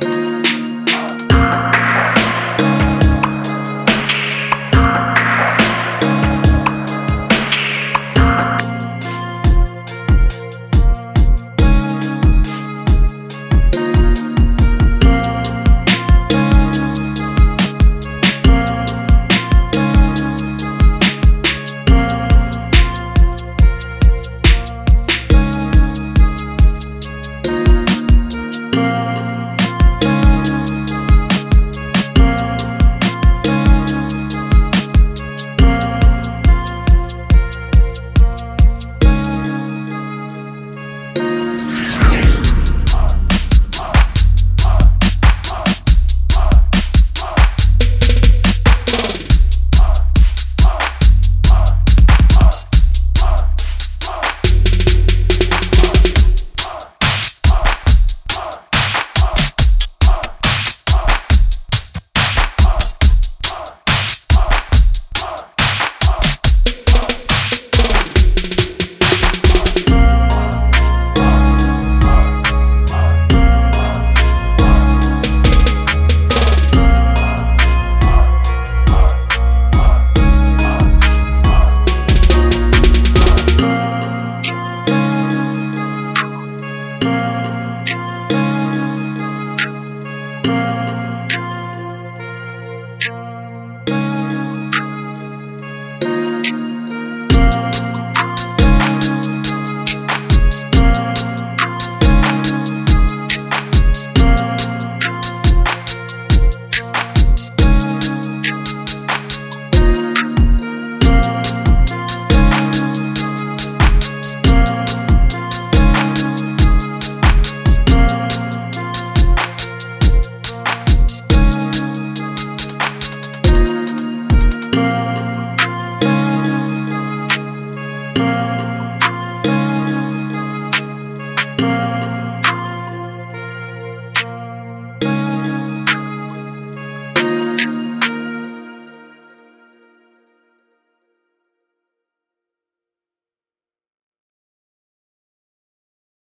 Bye.